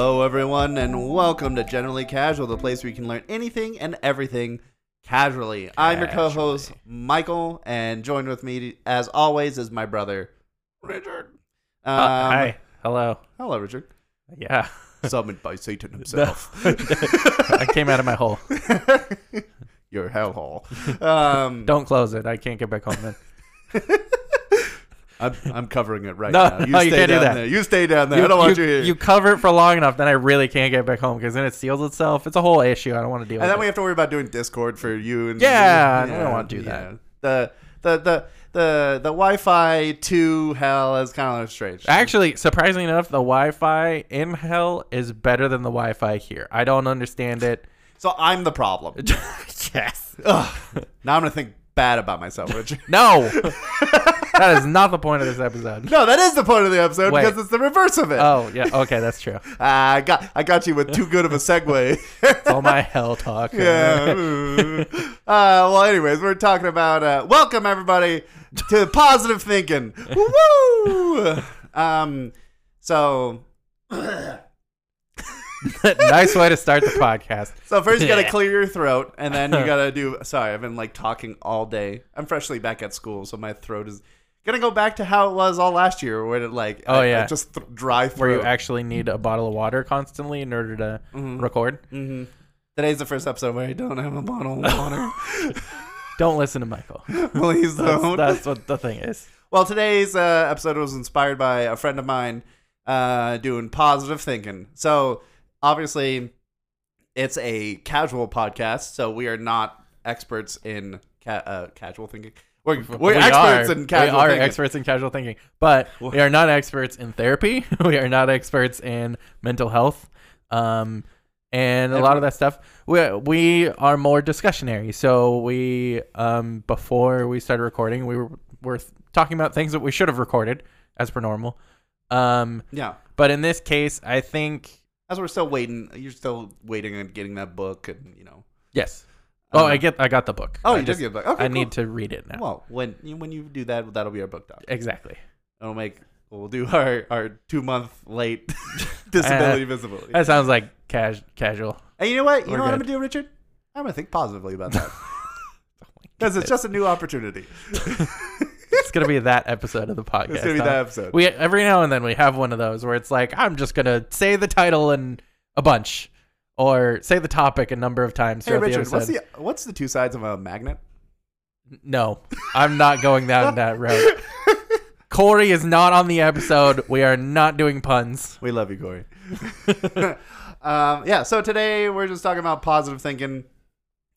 Hello, everyone, and welcome to Generally Casual, the place where you can learn anything and everything casually. I'm your co-host Michael, and joined with me, as always, is my brother Richard. Um, Uh, hi. Hello. Hello, Richard. Yeah. Summoned by Satan himself. I came out of my hole. Your hellhole. Um, Don't close it. I can't get back home then. I'm, I'm covering it right No, now. no, you stay can't do down that. There. You stay down there. I don't want you, here. you cover it for long enough, then I really can't get back home because then it seals itself. It's a whole issue. I don't want to deal and with then it. we have to worry about doing Discord for you and Yeah, I don't wanna do that. The the the the the Wi-Fi to hell is kind of strange. Actually, surprisingly enough, the Wi-Fi in hell is better than the Wi-Fi here. I don't understand it. So I'm the problem. yes. Ugh. Now I'm gonna think bad about myself, Richard. No. that is not the point of this episode. No, that is the point of the episode Wait. because it's the reverse of it. Oh yeah. Okay, that's true. I got I got you with too good of a segue. It's all my hell talk. yeah. uh, well, anyways, we're talking about uh, welcome everybody to positive thinking. Woo! Um, so nice way to start the podcast. so first you gotta clear your throat, and then you gotta do. Sorry, I've been like talking all day. I'm freshly back at school, so my throat is gonna go back to how it was all last year, where it like Oh, I- I yeah. just th- dry throat. Where you actually need a bottle of water constantly in order to Mhm. record. hmm Today's the first episode where I don't have a bottle of water. Don't listen to Michael. Please That's, don't. that's what the thing is. Well, today's uh, episode was inspired by a friend of mine uh, doing positive thinking. So, obviously, it's a casual podcast, so we are not experts in ca- uh, casual thinking. We're, we're We experts are. in casual We are thinking. experts in casual thinking, but we are not experts in therapy. we are not experts in mental health, um, and a lot of that stuff. We we are more discussionary. So we um before we started recording, we were were talking about things that we should have recorded as per normal. Um, yeah. but in this case, I think As we're still waiting, you're still waiting on getting that book, and you know. yes. Oh, Uh, I get I got the book. Oh, I you just, did get a book. Okay, I cool. need to read it now. Well, when when you do that, that'll be our book doc. exactly. It'll make we'll do our our two month late disability visibility. That sounds like cas- casual. And you know what? You We're know what I'm gonna do, Richard? I'm gonna think positively about that. Because it's just a new opportunity. It's gonna be that episode of the podcast. It's gonna be huh? that episode. We every now and then we have one of those where it's like I'm just gonna say the title and a bunch, or say the topic a number of times hey throughout Richard, the what's episode. the what's the two sides of a magnet? No, I'm not going down that road. Corey is not on the episode. We are not doing puns. We love you, Corey. um, yeah, so today we're just talking about positive thinking,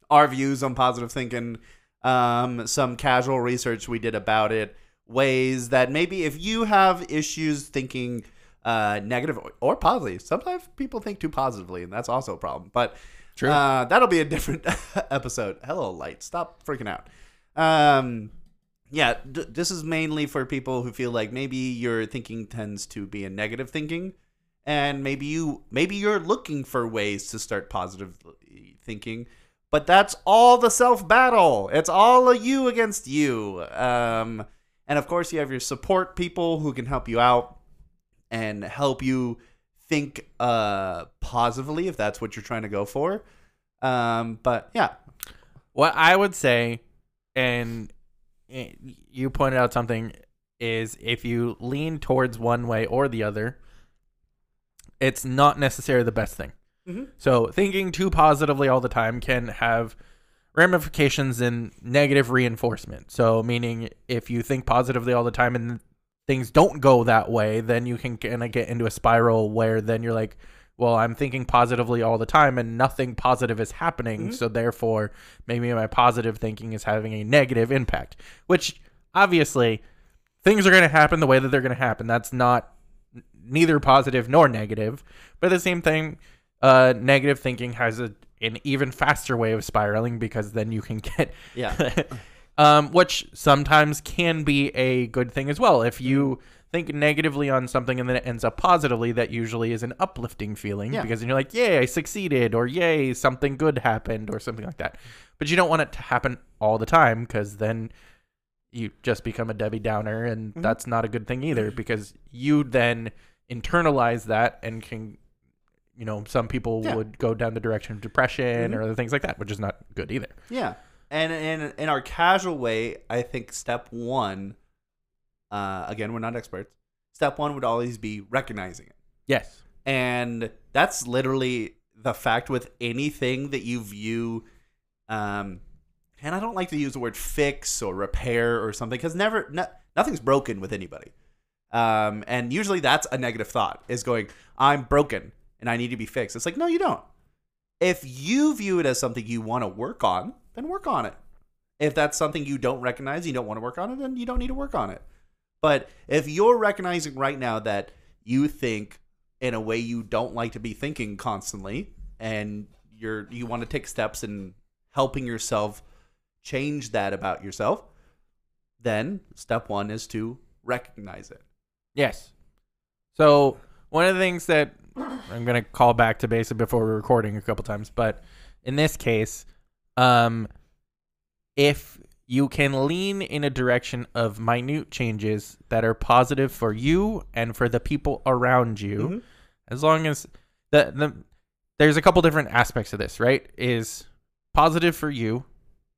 our views on positive thinking, um, some casual research we did about it, ways that maybe if you have issues thinking uh, negative or, positive, sometimes people think too positively, and that's also a problem. But True. Uh, that'll be a different episode. Hello, light. Stop freaking out. Um, yeah, d- this is mainly for people who feel like maybe your thinking tends to be a negative thinking, and maybe you maybe you're looking for ways to start positive thinking, but that's all the self battle. It's all of you against you. Um, and of course, you have your support people who can help you out and help you think uh positively if that's what you're trying to go for. Um, but yeah, What I would say, and eh, you pointed out something, is if you lean towards one way or the other, it's not necessarily the best thing. Mhm. So thinking too positively all the time can have ramifications in negative reinforcement. So meaning if you think positively all the time and things don't go that way, then you can kind of get into a spiral where then you're like, well, I'm thinking positively all the time and nothing positive is happening. Mhm. So therefore, maybe my positive thinking is having a negative impact, which obviously things are going to happen the way that they're going to happen. That's not neither positive nor negative. But the same thing, uh, negative thinking has a, an even faster way of spiraling because then you can get yeah, um, which sometimes can be a good thing as well. If you think negatively on something and then it ends up positively, that usually is an uplifting feeling Yeah. because then you're like, yay, I succeeded, or yay, something good happened, or something like that. But you don't want it to happen all the time because then you just become a Debbie Downer, and Mhm. that's not a good thing either because you then internalize that and can you know, some people Yeah. would go down the direction of depression Mhm. or other things like that, which is not good either. Yeah. And in in our casual way, I think step one, uh, again, we're not experts. Step one would always be recognizing it. Yes. And that's literally the fact with anything that you view um and I don't like to use the word fix or repair or something cuz never no, nothing's broken with anybody. Um and usually that's a negative thought is going I'm broken and I need to be fixed. It's like no you don't. If you view it as something you want to work on, then work on it. If that's something you don't recognize, you don't want to work on it, then you don't need to work on it. But if you're recognizing right now that you think in a way you don't like to be thinking constantly and you're you want to take steps in helping yourself change that about yourself, then step 1 is to recognize it. Yes. So one of the things that I'm gonna call back to basic before we're recording a couple times, but in this case, um, if you can lean in a direction of minute changes that are positive for you and for the people around you, Mhm. as long as the the there's a couple different aspects of this, right? Is positive for you,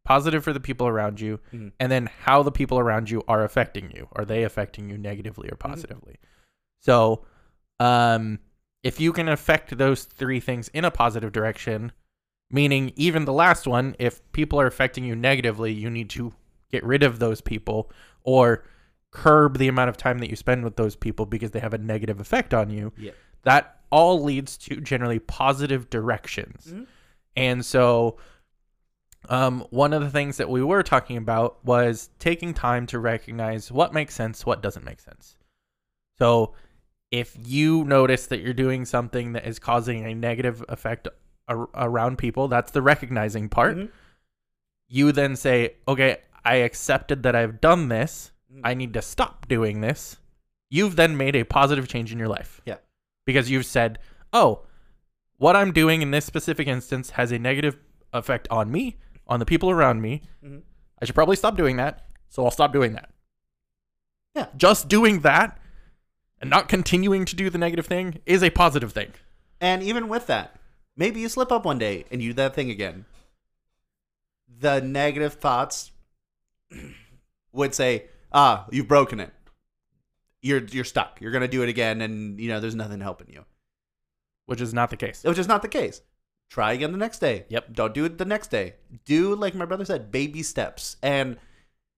positive for the people around you, Mhm. and then how the people around you are affecting you. Are they affecting you negatively or positively? So, um, if you can affect those three things in a positive direction, meaning even the last one, if people are affecting you negatively, you need to get rid of those people or curb the amount of time that you spend with those people because they have a negative effect on you. That all leads to generally positive directions. Mhm. And so um, one of the things that we were talking about was taking time to recognize what makes sense, what doesn't make sense. So if you notice that you're doing something that is causing a negative effect ar- around people, that's the recognizing part. Mhm. You then say, okay, I accepted that I've done this. I need to stop doing this. You've then made a positive change in your life. Yeah. Because you've said, oh, what I'm doing in this specific instance has a negative effect on me, on the people around me. Mhm. I should probably stop doing that. So I'll stop doing that. Yeah. Just doing that and not continuing to do the negative thing is a positive thing. And even with that, maybe you slip up one day and you do that thing again. The negative thoughts would say, "Ah, you've broken it. You're you're stuck. You're gonna do it again, and you know there's nothing helping you." Which is not the case. Which is not the case. Try again the next day. Yep. Don't do it the next day. Do like my brother said, baby steps. And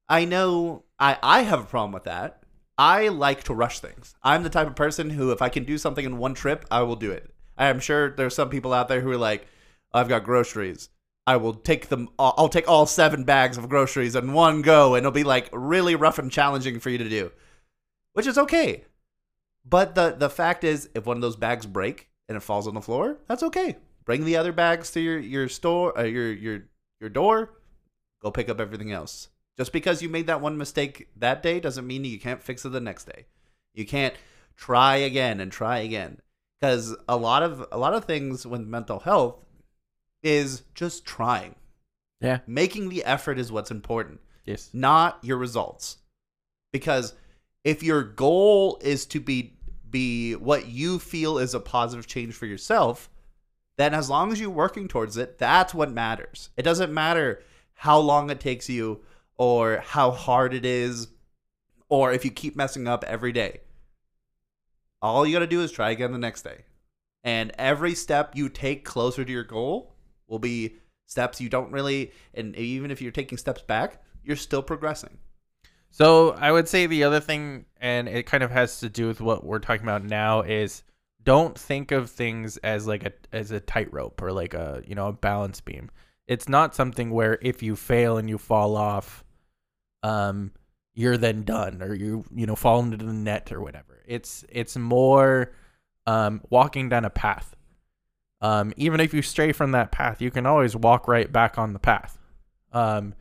I know I I have a problem with that. I like to rush things. I'm the type of person who, if I can do something in one trip, I will do it. I am sure there's some people out there who are like, I've got groceries. I will take them. I'll I'll take all seven bags of groceries in one go, and it'll be like really rough and challenging for you to do, which is okay. But the the fact is, if one of those bags break and it falls on the floor, that's okay. Bring the other bags to your your store, uh, your your your door. Go pick up everything else. Just because you made that one mistake that day doesn't mean you can't fix it the next day. You can't try again and try again because a lot of a lot of things with mental health is just trying. Yeah. Making the effort is what's important Yes. not your results. Because if your goal is to be be what you feel is a positive change for yourself, then as long as you're working towards it, that's what matters. It doesn't matter how long it takes you or how hard it is or if you keep messing up every day. All you got to do is try again the next day. And every step you take closer to your goal will be steps you don't really and even if you're taking steps back, you're still progressing. So I would say the other thing, and it kind of has to do with what we're talking about now, is don't think of things as like a as a tightrope or like a you know a balance beam. It's not something where if you fail and you fall off, um, you're then done or you you know fall into the net or whatever. It's it's more um, walking down a path. Um, even if you stray from that path, you can always walk right back on the path. Um,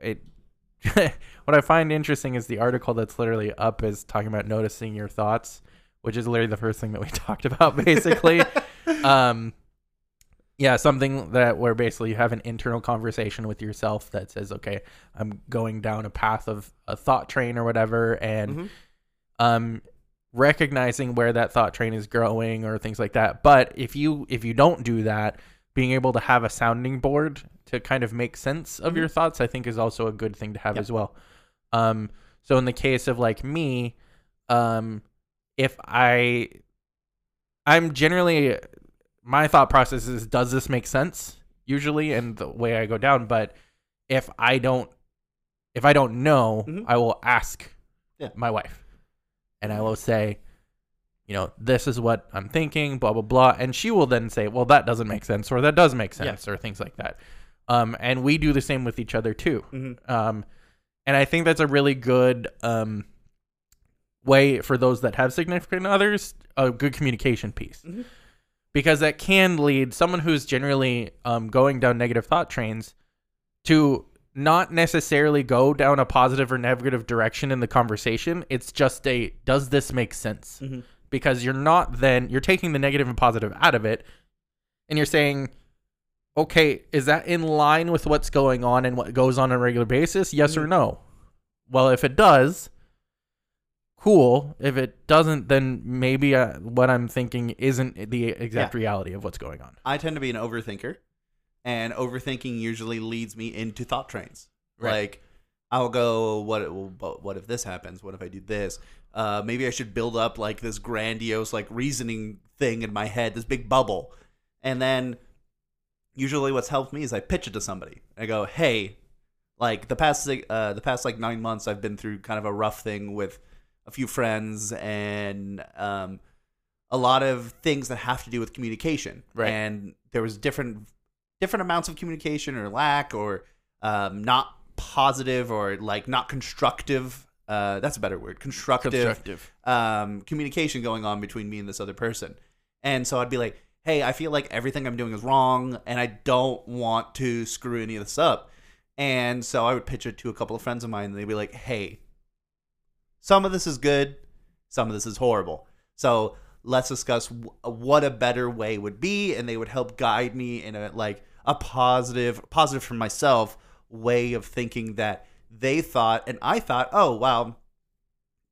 it what I find interesting is the article that's literally up is talking about noticing your thoughts, which is literally the first thing that we talked about basically. um yeah, something that where basically you have an internal conversation with yourself that says, "Okay, I'm going down a path of a thought train or whatever," and Mhm. um recognizing where that thought train is growing or things like that. But if you if you don't do that, being able to have a sounding board to kind of make sense of Mhm. your thoughts, I think is also a good thing to have Yep. as well. Um, so in the case of like me, um, if I, I'm generally, my thought process is, does this make sense? Usually, and the way I go down. But if I don't, if I don't know, Mhm. I will ask Yeah. my wife, and I will say, you know, this is what I'm thinking, blah blah blah, and she will then say, well, that doesn't make sense, or that does make Yeah. sense, or things like that. Um, and we do the same with each other too. Mhm. Um, and I think that's a really good um, way for those that have significant others, a good communication piece. Mhm. Because that can lead someone who's generally um, going down negative thought trains to not necessarily go down a positive or negative direction in the conversation. It's just a does this make sense? Mhm. Because you're not then, you're taking the negative and positive out of it and you're saying, okay, is that in line with what's going on and what goes on on a regular basis? Yes or Mhm. no? Well, if it does, cool. If it doesn't, then maybe uh, what I'm thinking isn't the exact reality of what's going on. I tend to be an overthinker, and overthinking usually leads me into thought trains. Right. Like, I'll go, what? well, what if this happens? What if I do this? Uh, maybe I should build up like this grandiose like reasoning thing in my head, this big bubble, and then usually what's helped me is I pitch it to somebody. I go, hey, like the past uh, the past like nine months, I've been through kind of a rough thing with a few friends and um, a lot of things that have to do with communication. Right. And there was different different amounts of communication or lack or um, not positive or like not constructive. Uh, that's a better word. Constructive, Constructive. um, communication going on between me and this other person. And so I'd be like, hey, I feel like everything I'm doing is wrong and I don't want to screw any of this up. And so I would pitch it to a couple of friends of mine and they'd be like, hey, some of this is good, some of this is horrible. So let's discuss w- what a better way would be and they would help guide me in a like a positive positive for myself way of thinking that they thought and I thought, "Oh, wow,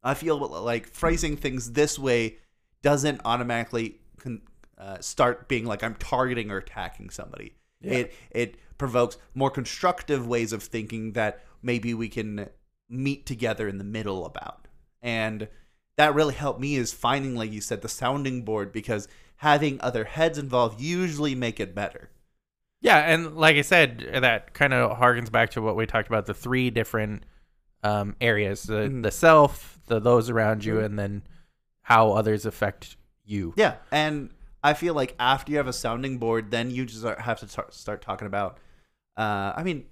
I feel like phrasing things this way doesn't automatically con- uh, start being like I'm targeting or attacking somebody. Yeah. It it provokes more constructive ways of thinking that maybe we can meet together in the middle about. And that really helped me is finding, like you said, the sounding board because having other heads involved usually make it better. Yeah, and like I said, that kind of harkens back to what we talked about the three different um, areas the, Mhm. the self, the those around you, Mhm. and then how others affect you. Yeah, and I feel like after you have a sounding board, then you just have to tar- start talking about. Uh, I mean,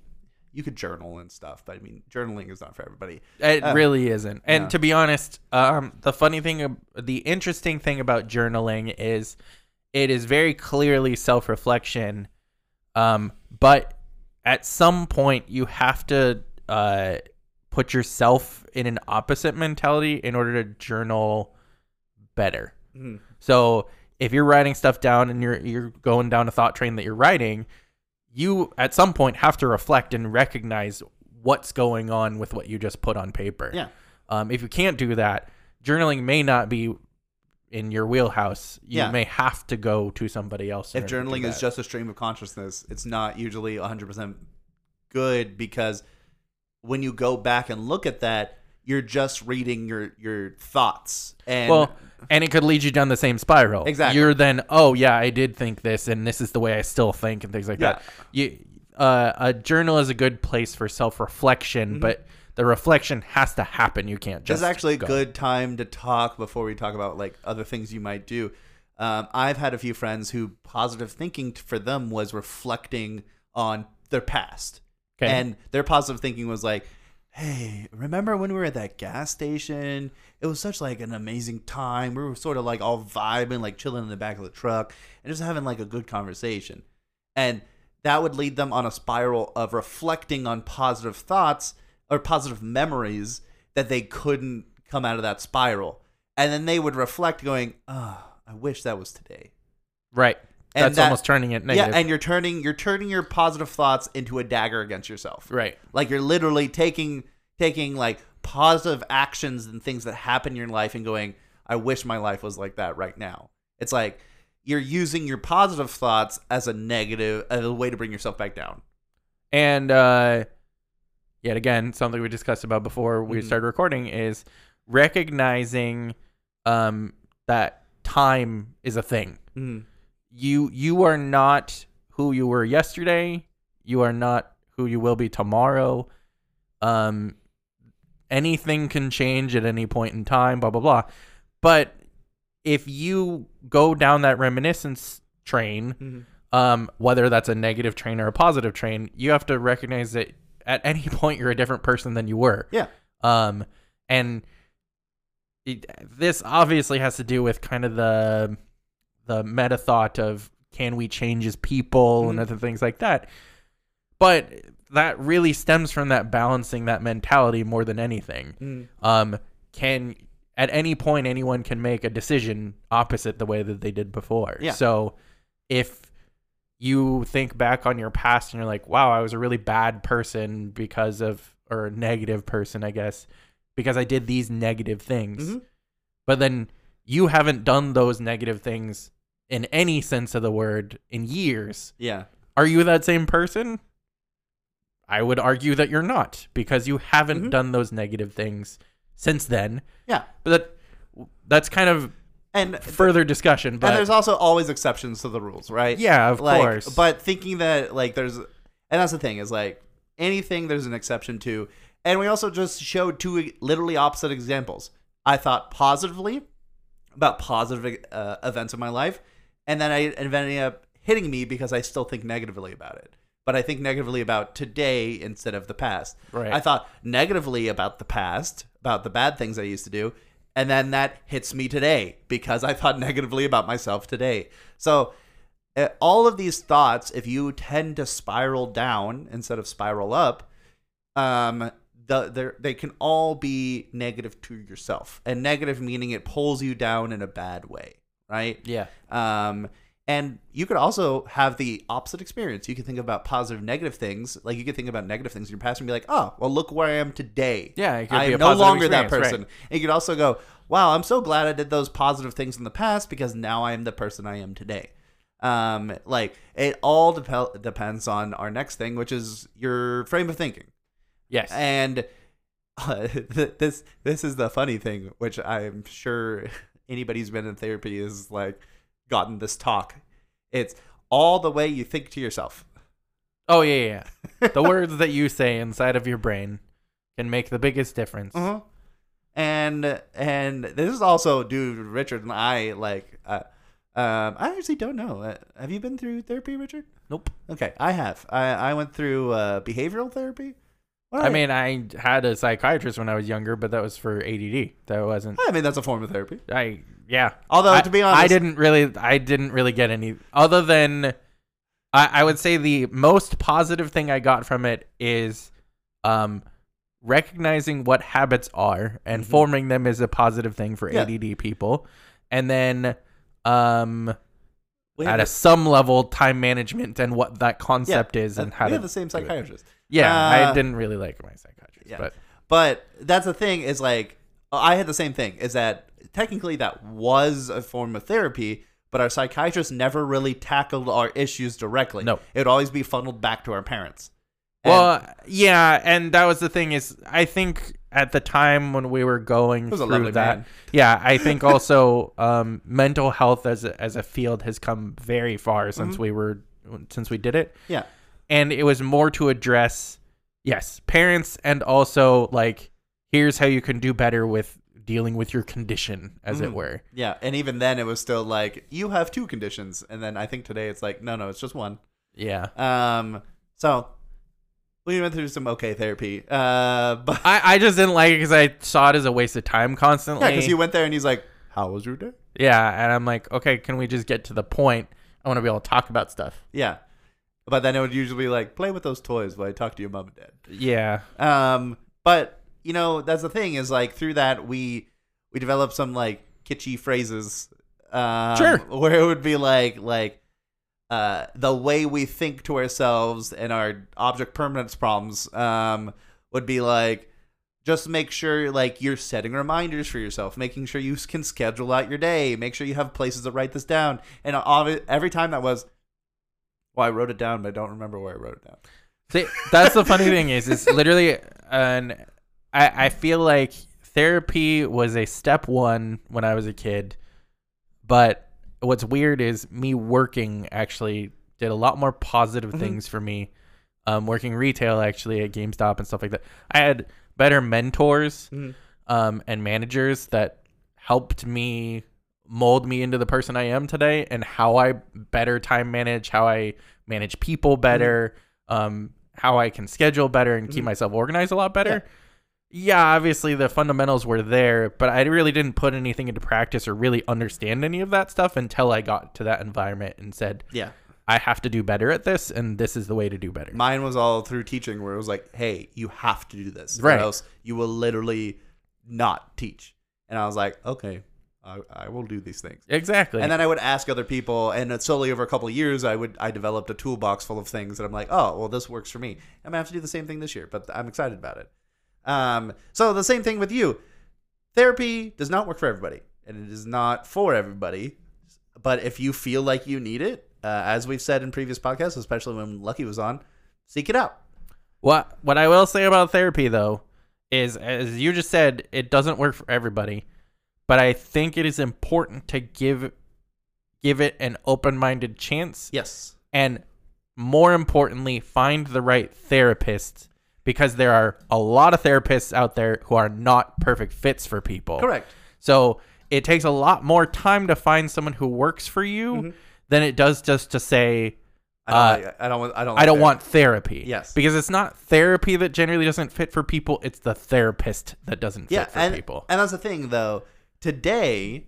you could journal and stuff, but I mean, journaling is not for everybody. It Uh, really isn't. And yeah. to be honest, um, the funny thing, the interesting thing about journaling is it is very clearly self reflection. Um, but at some point, you have to uh, put yourself in an opposite mentality in order to journal better. Mhm. So if you're writing stuff down and you're you're going down a thought train that you're writing, you at some point have to reflect and recognize what's going on with what you just put on paper. Yeah. Um, if you can't do that, journaling may not be in your wheelhouse. You Yeah. may have to go to somebody else. If order to do journaling is just a stream of consciousness, it's not usually 100% good because when you go back and look at that, you're just reading your your thoughts. And well, and it could lead you down the same spiral. Exactly. You're then, oh yeah, I did think this, and this is the way I still think, and things like Yeah. that. You, uh, a journal is a good place for self reflection, Mhm. but the reflection has to happen. You can't just. This is actually a go. good time to talk before we talk about like other things you might do. Um, I've had a few friends who positive thinking for them was reflecting on their past, Okay. and their positive thinking was like, "Hey, remember when we were at that gas station? It was such like an amazing time. We were sort of like all vibing, like chilling in the back of the truck, and just having like a good conversation." And that would lead them on a spiral of reflecting on positive thoughts or positive memories that they couldn't come out of that spiral. And then they would reflect, going, "Oh, I wish that was today." right. And That's that- almost turning it negative. Yeah, and you're turning you're turning your positive thoughts into a dagger against yourself. right. Like you're literally taking taking like positive actions and things that happen in your life and going, I wish my life was like that right now. It's like you're using your positive thoughts as a negative, as a way to bring yourself back down. And uh, yet again, something we discussed about before we Mhm. started recording is recognizing um, that time is a thing. Mm. You you are not who you were yesterday. You are not who you will be tomorrow. Um, anything can change at any point in time. Blah blah blah. But if you go down that reminiscence train, Mhm. um, whether that's a negative train or a positive train, you have to recognize that at any point you're a different person than you were. Yeah. Um, and it, this obviously has to do with kind of the the meta thought of can we change as people and Mhm. other things like that. But that really stems from that balancing that mentality more than anything. Mm. Um, can at any point anyone can make a decision opposite the way that they did before. Yeah. So if you think back on your past and you're like, wow, I was a really bad person because of, or a negative person, I guess, because I did these negative things. Mhm. But then you haven't done those negative things in any sense of the word in years. Yeah. Are you that same person? I would argue that you're not because you haven't Mhm. done those negative things since then. Yeah. But that that's kind of And further discussion. But and there's also always exceptions to the rules, right? yeah, of like, course. But thinking that like there's, and that's the thing is like anything there's an exception to, and we also just showed two literally opposite examples. I thought positively about positive uh, events in my life, and then I ended up hitting me because I still think negatively about it. But I think negatively about today instead of the past. Right. I thought negatively about the past, about the bad things I used to do, and then that hits me today because I thought negatively about myself today. So uh, all of these thoughts, if you tend to spiral down instead of spiral up, um, the they can all be negative to yourself, and negative meaning it pulls you down in a bad way, right? yeah. Um, and you could also have the opposite experience. You could think about positive, negative things. Like you could think about negative things in your past and be like, "Oh, well, look where I am today. Yeah, it could I be am a no positive longer that experience, person." right. And you could also go, "Wow, I'm so glad I did those positive things in the past because now I am the person I am today." Um, like it all dep- depends on our next thing, which is your frame of thinking. Yes. And uh, th- this this is the funny thing, which I'm sure anybody who's been in therapy is like gotten this talk. It's all the way you think to yourself. oh yeah, yeah. yeah. the words that you say inside of your brain can make the biggest difference. Uh-huh. And and this is also dude Richard and I like uh, um I actually don't know. Uh, have you been through therapy, Richard? Nope. Okay, I have. I I went through uh, behavioral therapy. What I mean, I had a psychiatrist when I was younger, but that was for ADD. That wasn't. I mean that's a form of therapy. I yeah. Although I, to be honest, I didn't really. I didn't really get any other than. I, I would say the most positive thing I got from it is, um, recognizing what habits are and Mhm. forming them is a positive thing for Yeah. ADD people, and then, um, we at a some level, time management and what that concept is and how we to have the same do it. Yeah, Uh, I didn't really like my psychiatrist, Yeah. but But that's the thing is like I had the same thing is that technically that was a form of therapy, but our psychiatrist never really tackled our issues directly. No. it would always be funneled back to our parents. And- Well, yeah, and that was the thing is I think at the time when we were going through that, man. yeah, I think also um, mental health as a, as a field has come very far Mm-hmm. since we were since we did it, yeah, and it was more to address yes parents and also like here's how you can do better with dealing with your condition as it Mhm. were. yeah, and even then it was still like you have two conditions, and then I think today it's like no, no, it's just one. Yeah. Um, so we went through some okay therapy, uh, but I, I just didn't like it because I saw it as a waste of time constantly. yeah, because you went there and he's like, "How was your day?" Yeah, and I'm like, okay, can we just get to the point? I want to be able to talk about stuff. Yeah, but then it would usually be like, "Play with those toys while I talk to your mom and dad." Yeah. Um, but you know, that's the thing is like through that we we developed some like kitschy phrases. Um, Sure. Where it would be like like uh the way we think to ourselves and our object permanence problems um would be like just make sure like you're setting reminders for yourself, making sure you can schedule out your day, make sure you have places to write this down. And every time that was, well, I wrote it down, but I don't remember where I wrote it down. See, that's the funny thing is, it's literally an. I I feel like therapy was a step one when I was a kid, but what's weird is me working actually did a lot more positive Mhm. things for me. Um, working retail actually at GameStop and stuff like that. I had better mentors Mhm. um, and managers that helped me mold me into the person I am today and how I better time manage, how I manage people better, um, how I can schedule better and keep Mhm. myself organized a lot better. Yeah. obviously the fundamentals were there, but I really didn't put anything into practice or really understand any of that stuff until I got to that environment and said, Yeah. I have to do better at this, and this is the way to do better. Mine was all through teaching where it was like, hey, you have to do this. Right. Or else you will literally not teach. And I was like, okay, I, I will do these things. exactly. And then I would ask other people, and slowly over a couple of years, I would I developed a toolbox full of things that I'm like, oh, well, this works for me. I'm gonna have to do the same thing this year, but I'm excited about it. Um, so the same thing with you. Therapy does not work for everybody, and it is not for everybody. But if you feel like you need it, uh, as we've said in previous podcasts, especially when Lucky was on, seek it out. What what I will say about therapy though is as you just said, it doesn't work for everybody. But I think it is important to give give it an open-minded chance Yes. and more importantly, find the right therapist because there are a lot of therapists out there who are not perfect fits for people. Correct. So, it takes a lot more time to find someone who works for you Mhm. than it does just to say I don't. Uh, like- I don't. want- I don't. I don't that. want therapy. Yes. Because it's not therapy that generally doesn't fit for people, it's the therapist that doesn't fit for and, people. And that's the thing, though. Today,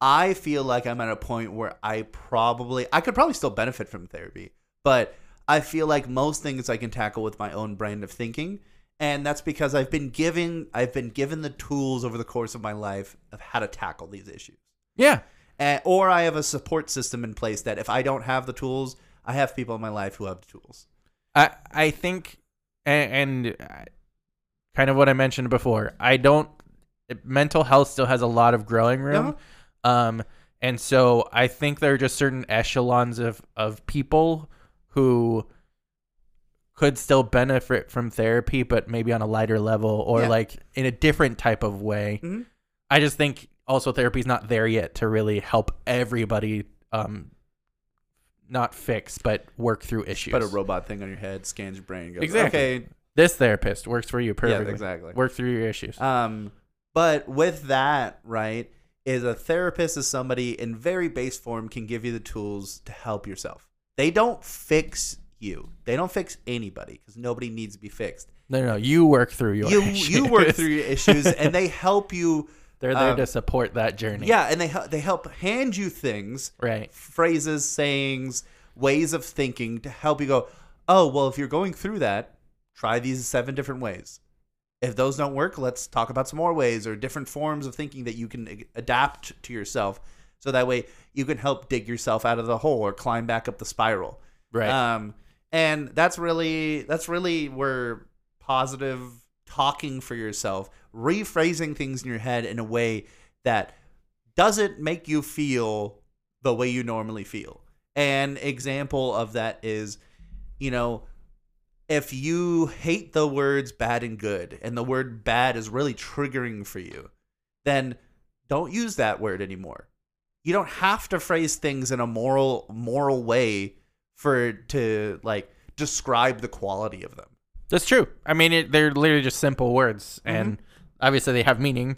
I feel like I'm at a point where I probably, I could probably still benefit from therapy, but I feel like most things I can tackle with my own brand of thinking, and that's because I've been given, I've been given the tools over the course of my life of how to tackle these issues, yeah. and, or I have a support system in place that if I don't have the tools, I have people in my life who have the tools. I I think and, and uh, kind of what I mentioned before. I don't mental health still has a lot of growing room. Um and so I think there are just certain echelons of of people who could still benefit from therapy but maybe on a lighter level or Yeah. like in a different type of way. Mhm. I just think also therapy's not there yet to really help everybody um not fix but work through issues. Put a robot thing on your head, scans your brain, and goes, Exactly. okay, this therapist works for you perfectly. yeah, exactly. Work through your issues. Um, but with that, right, is a therapist is somebody in very base form can give you the tools to help yourself. They don't fix you. They don't fix anybody because nobody needs to be fixed. no, no, no, you work through your You issues. you work through your issues and they help you. They're there um, to support that journey. Yeah, and they they help hand you things, Right. phrases, sayings, ways of thinking to help you go. Oh well, if you're going through that, try these seven different ways. If those don't work, let's talk about some more ways or different forms of thinking that you can adapt to yourself. So that way you can help dig yourself out of the hole or climb back up the spiral. Right. Um, and that's really that's really where positive talking for yourself, rephrasing things in your head in a way that doesn't make you feel the way you normally feel. An example of that is, you know, if you hate the words bad and good and the word bad is really triggering for you, then don't use that word anymore. You don't have to phrase things in a moral moral way for to like describe the quality of them. That's true. I mean, it, they're literally just simple words, Mm-hmm. and obviously they have meaning,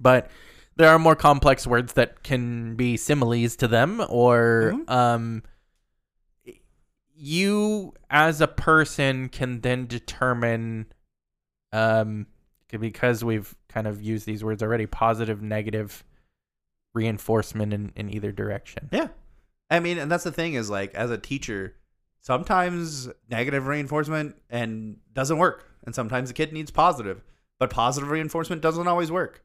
but there are more complex words that can be similes to them, or Mhm. um, you as a person can then determine, um, because we've kind of used these words already, positive, negative reinforcement in, in either direction. Yeah. I mean, and that's the thing is like as a teacher, sometimes negative reinforcement and doesn't work, and sometimes the kid needs positive, but positive reinforcement doesn't always work.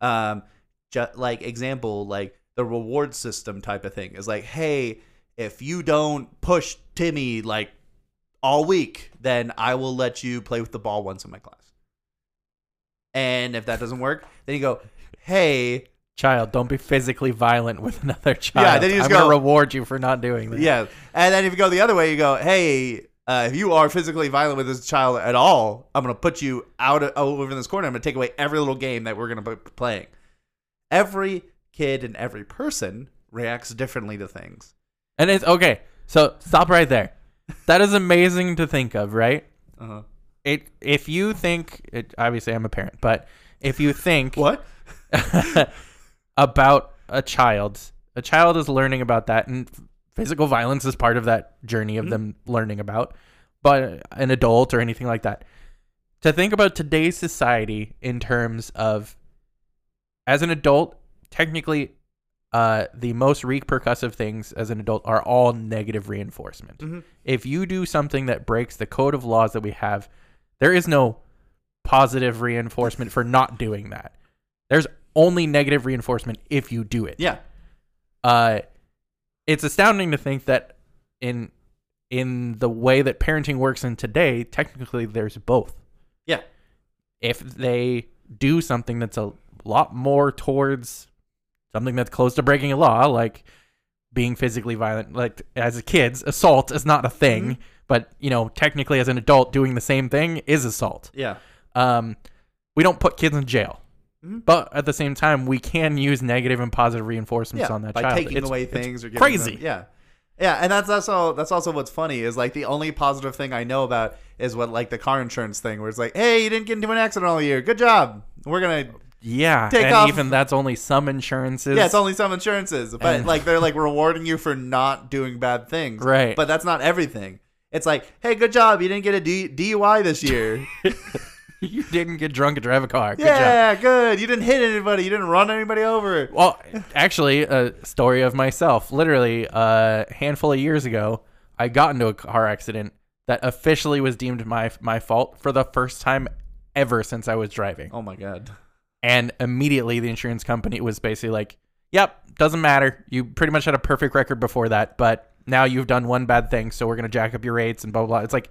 Um, just like example, like the reward system type of thing is like, hey, if you don't push Timmy like all week, then I will let you play with the ball once in my class. And if that doesn't work, then you go, "Hey, Child, don't be physically violent with another child. Yeah, then you just I'm gonna go- reward you for not doing that. yeah." And then if you go the other way, you go, "Hey, uh, if you are physically violent with this child at all, I'm gonna put you out of, over in this corner. I'm gonna take away every little game that we're gonna be playing." Every kid and every person reacts differently to things. And it's okay. So stop right there. That is amazing to think of, right? Uh-huh. It if you think it, obviously I'm a parent, but if you think What? about a child, a child is learning about that, and physical violence is part of that journey of them learning about. But an adult or anything like that, to think about today's society in terms of, as an adult, technically, uh, the most repercussive things as an adult are all negative reinforcement. Mhm. If you do something that breaks the code of laws that we have, there is no positive reinforcement for not doing that. There's only negative reinforcement if you do it. Yeah. Uh, it's astounding to think that in in the way that parenting works in today, technically there's both. Yeah. If they do something that's a lot more towards something that's close to breaking a law, like being physically violent, like as a kids, assault is not a thing, Mhm. but you know, technically as an adult doing the same thing is assault. Yeah. Um, we don't put kids in jail. Mhm. But at the same time, we can use negative and positive reinforcements yeah, on that by child. taking It's- away things or giving crazy. them- yeah, yeah, and that's also that's also what's funny is like the only positive thing I know about is what like the car insurance thing where it's like, hey, you didn't get into an accident all year, good job. We're gonna Yeah, Take and off- even that's only some insurances. yeah, it's only some insurances, but And- like they're like rewarding you for not doing bad things, Right. But that's not everything. It's like, hey, good job, you didn't get a D- DUI this year. you didn't get drunk and drive a car. Good job. yeah, good. You didn't hit anybody. You didn't run anybody over. Well, actually, a story of myself. Literally, a handful of years ago, I got into a car accident that officially was deemed my my fault for the first time ever since I was driving. Oh my god. And immediately, the insurance company was basically like, "Yep, doesn't matter. You pretty much had a perfect record before that, but now you've done one bad thing, so we're gonna jack up your rates and blah blah." blah. It's like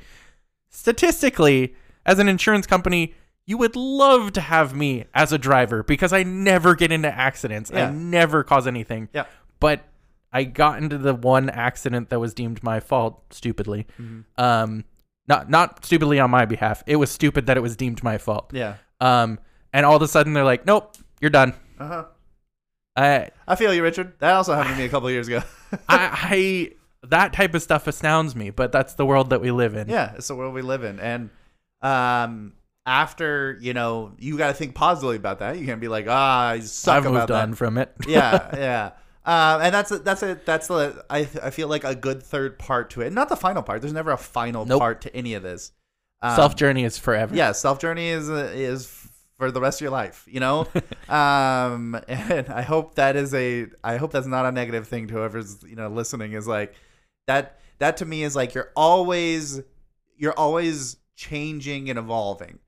statistically, as an insurance company. You would love to have me as a driver because I never get into accidents. Yeah. I never cause anything Yeah. but I got into the one accident that was deemed my fault stupidly. Mhm. Um, not not stupidly on my behalf. It was stupid that it was deemed my fault. Yeah. Um, and all of a sudden they're like, "Nope, you're done." Uh huh. I, I feel you, Richard. That also happened to me a couple of years ago. I, I, that type of stuff astounds me, but that's the world that we live in. yeah, it's the world we live in, and um, after you know, you got to think positively about that. You can't be like, ah, I suck I've about moved that. on from it. yeah, yeah. Um, and that's a, that's a that's a, I I feel like a good third part to it. Not the final part. There's never a final Nope. part to any of this. Um, Self journey is forever. yeah, self journey is is for the rest of your life. You know, um, and I hope that is a I hope that's not a negative thing to whoever's you know listening. Is like that that to me is like you're always you're always changing and evolving.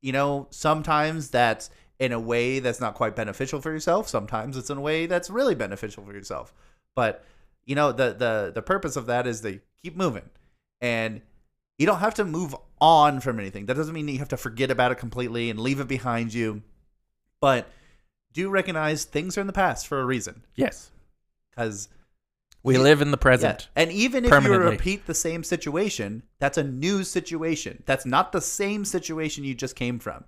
You know, sometimes that's in a way that's not quite beneficial for yourself. Sometimes it's in a way that's really beneficial for yourself. But you know, the the the purpose of that is to keep moving, and you don't have to move on from anything. That doesn't mean that you have to forget about it completely and leave it behind you. But do recognize things are in the past for a reason, Yes. because We Yeah. live in the yeah. present. And even if you repeat the same situation, that's a new situation. That's not the same situation you just came from.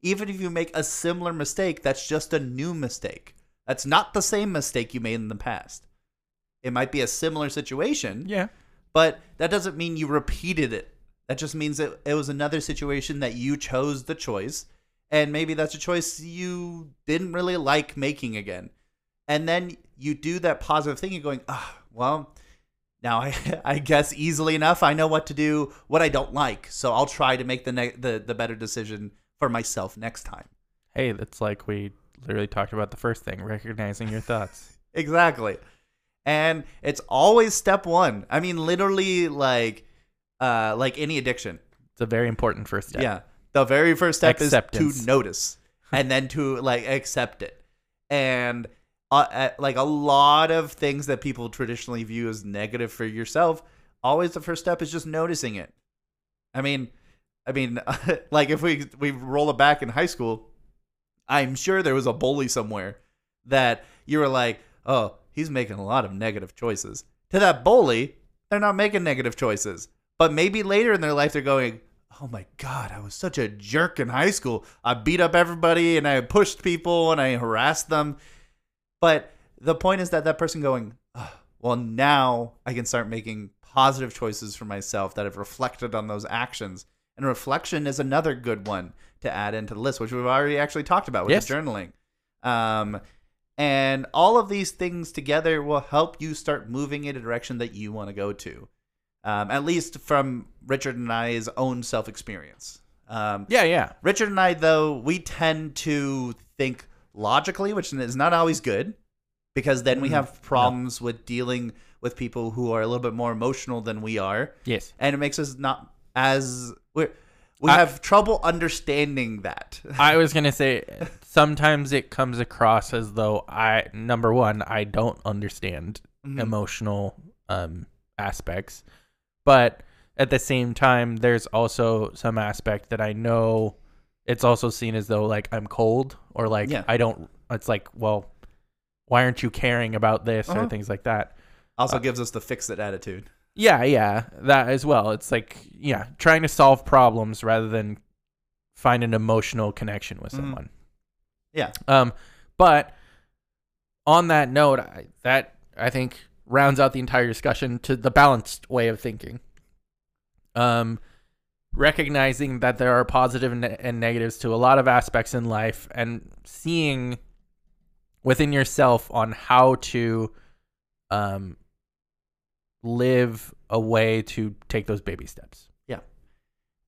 Even if you make a similar mistake, that's just a new mistake. That's not the same mistake you made in the past. It might be a similar situation, Yeah. but that doesn't mean you repeated it. That just means that it was another situation that you chose the choice, and maybe that's a choice you didn't really like making again. And then you do that positive thing, you're going, ah, well, now I, I guess easily enough, I know what to do, what I don't like, so I'll try to make the ne- the the better decision for myself next time. Hey, that's like we literally talked about the first thing, recognizing your thoughts. Exactly. And it's always step one. I mean, literally, like, uh, like any addiction. It's a very important first step. Yeah. The very first step is to notice and then to like accept it. And uh, uh, like a lot of things that people traditionally view as negative for yourself, always the first step is just noticing it. I mean, I mean, like if we we roll it back in high school, I'm sure there was a bully somewhere that you were like, oh, he's making a lot of negative choices. To that bully, they're not making negative choices. But maybe later in their life, they're going, oh my God, I was such a jerk in high school. I beat up everybody and I pushed people and I harassed them. But the point is that that person going, oh, well, now I can start making positive choices for myself that have reflected on those actions. And reflection is another good one to add into the list, which we've already actually talked about with Yes. journaling. Um, and all of these things together will help you start moving in a direction that you want to go to. Um, at least from Richard and I's own self experience. Um, Yeah, yeah. Richard and I, though, we tend to think logically, which is not always good because then we Mhm. have problems with dealing with people who are a little bit more emotional than we are. Yes. And it makes us not as. We're, we I- have trouble understanding that. I was gonna say sometimes it comes across as though I number one I don't understand Mhm. emotional um, aspects, but at the same time there's also some aspect that I know it's also seen as though like I'm cold or like Yeah. I don't. It's like well, why aren't you caring about this Uh-huh. or things like that. also uh, gives us the fix it attitude. Yeah, yeah, that as well. It's like yeah, trying to solve problems rather than find an emotional connection with Mhm. someone. Yeah. Um, but on that note, I, that I think rounds out the entire discussion to the balanced way of thinking. Um, recognizing that there are positive and, negatives to a lot of aspects in life, and seeing within yourself on how to um live a way to take those baby steps. Yeah.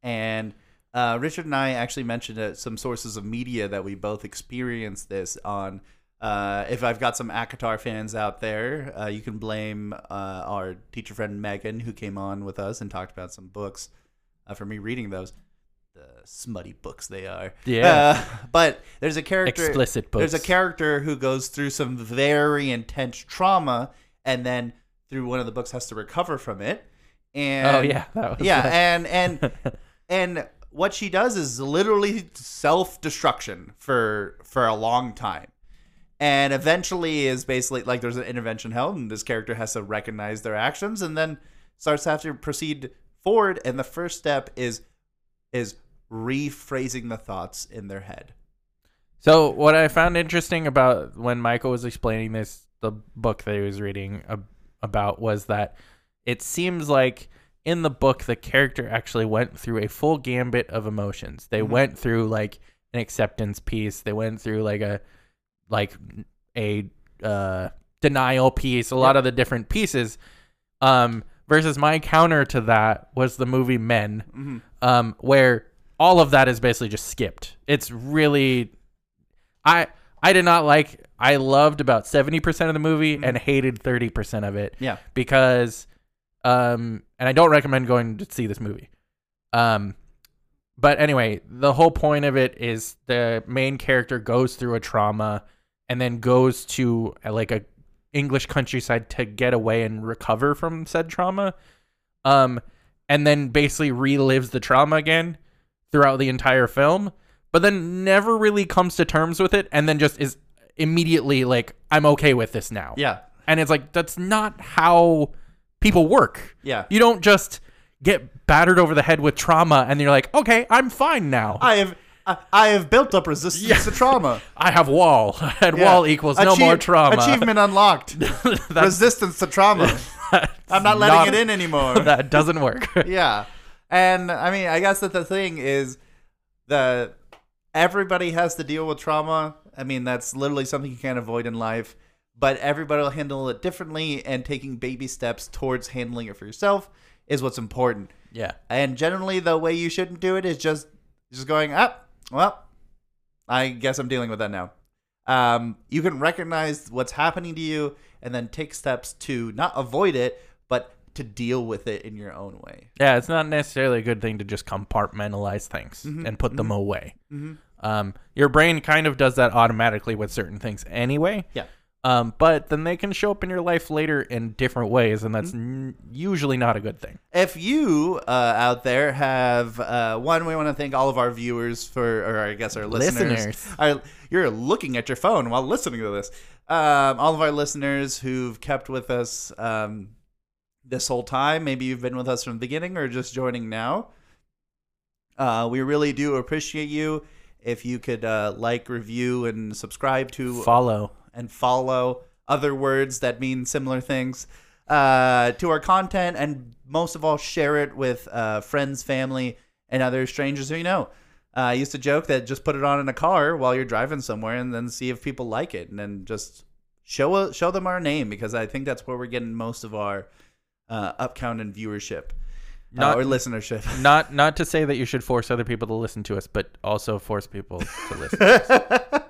And uh, Richard and I actually mentioned uh, some sources of media that we both experienced this on. Uh, if I've got some ACOTAR fans out there, uh, you can blame uh, our teacher friend Megan, who came on with us and talked about some books uh, for me reading those. The smutty books they are. Yeah. Uh, but there's a character. Explicit books. There's a character who goes through some very intense trauma and then through one of the books has to recover from it. And Oh yeah, that was yeah, and and and what she does is literally self-destruction for for a long time. And eventually is basically like there's an intervention held and this character has to recognize their actions and then starts to have to proceed forward and the first step is is rephrasing the thoughts in their head. So what I found interesting about when Michael was explaining this, the book that he was reading about was that it seems like in the book the character actually went through a full gambit of emotions. They Mhm. went through like an acceptance piece. They went through like a like a uh, denial piece. A lot of the different pieces. Um, versus my counter to that was the movie Men Mm-hmm. um, where all of that is basically just skipped. It's really, I I did not like. I loved about seventy percent of the movie and hated thirty percent of it Yeah. because, um, and I don't recommend going to see this movie. Um, but anyway, the whole point of it is the main character goes through a trauma and then goes to uh, like a English countryside to get away and recover from said trauma. Um, and then basically relives the trauma again throughout the entire film, but then never really comes to terms with it and then just is immediately like, I'm okay with this now. Yeah. And it's like, that's not how people work. Yeah. You don't just get battered over the head with trauma and you're like, okay, I'm fine now. I have I, I have built up resistance to trauma. I have wall. And Yeah. wall equals no more trauma. Achievement unlocked. Resistance to trauma. I'm not letting it in anymore. That doesn't work. yeah. And I mean, I guess that the thing is that everybody has to deal with trauma. I mean, that's literally something you can't avoid in life, but everybody will handle it differently, and taking baby steps towards handling it for yourself is what's important. yeah. And generally, the way you shouldn't do it is just just going up. Well, I guess I'm dealing with that now. Um, you can recognize what's happening to you and then take steps to not avoid it, but to deal with it in your own way. Yeah, it's not necessarily a good thing to just compartmentalize things Mhm, and put them away. Mm-hmm. Um, your brain kind of does that automatically with certain things anyway. Yeah. Um, but then they can show up in your life later in different ways, and that's n- usually not a good thing. If you uh, out there have uh, one, we want to thank all of our viewers for, or I guess our listeners. Listeners. Our, you're looking at your phone while listening to this. Um, all of our listeners who've kept with us um, this whole time. Maybe you've been with us from the beginning or just joining now. Uh, we really do appreciate you. If you could uh, like, review, and subscribe to Follow. And follow other words that mean similar things uh, to our content, and most of all, share it with uh, friends, family, and other strangers who you know. Uh, I used to joke that just put it on in a car while you're driving somewhere, and then see if people like it, and then just show show them our name because I think that's where we're getting most of our uh, up count and viewership uh, Not- or listenership. Not not to say that you should force other people to listen to us, but also force people to listen.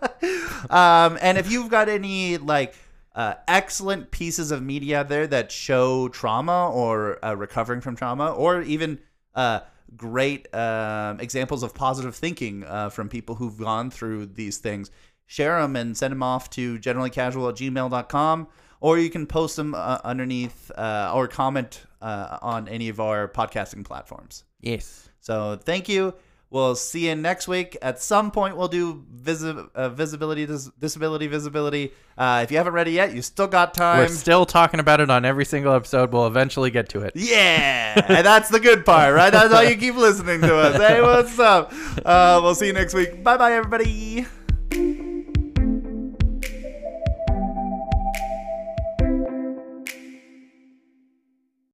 um, and if you've got any like uh, excellent pieces of media out there that show trauma or uh, recovering from trauma, or even uh, great um, examples of positive thinking uh, from people who've gone through these things, share them and send them off to generallycasual at gmail.com. Or you can post them uh, underneath uh, or comment uh, on any of our podcasting platforms. yes. So thank you. We'll see you next week. At some point, we'll do visi- uh, visibility, dis- disability, visibility. Uh, if you haven't read it yet, you still got time. We're still talking about it on every single episode. We'll eventually get to it. yeah, and that's the good part, right? That's why you keep listening to us. Hey, what's up? Uh, we'll see you next week. Bye, bye, everybody.